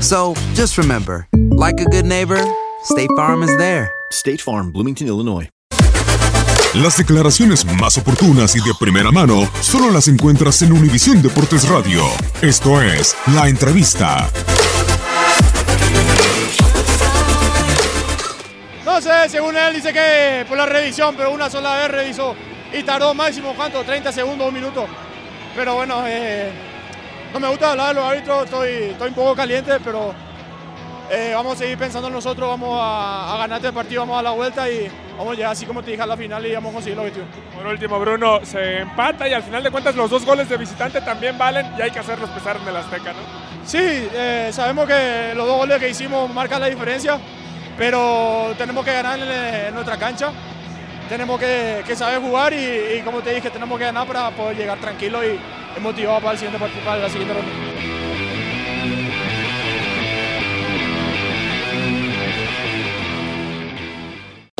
So just remember, like a good neighbor, State Farm is there. State Farm, Bloomington, Illinois. Las declaraciones más oportunas y de primera mano solo las encuentras en Univisión Deportes Radio. Esto es La Entrevista. No sé, según él dice que por la revisión, pero una sola vez revisó y tardó máximo, ¿cuánto? 30 segundos, un minuto. Pero bueno, eh, no me gusta hablar de los árbitros, estoy, estoy un poco caliente, pero eh, vamos a seguir pensando en nosotros, vamos a, a ganar este partido, vamos a la vuelta y vamos a llegar así como te dije a la final y vamos a conseguir el objetivo. Por último, Bruno, se empata y al final de cuentas los dos goles de visitante también valen y hay que hacerlos pesar en el Azteca, ¿no? Sí, eh, sabemos que los dos goles que hicimos marcan la diferencia, pero tenemos que ganar en, en nuestra cancha, tenemos que, que saber jugar y, y, como te dije, tenemos que ganar para poder llegar tranquilo y motivado para el siguiente para la siguiente ronda.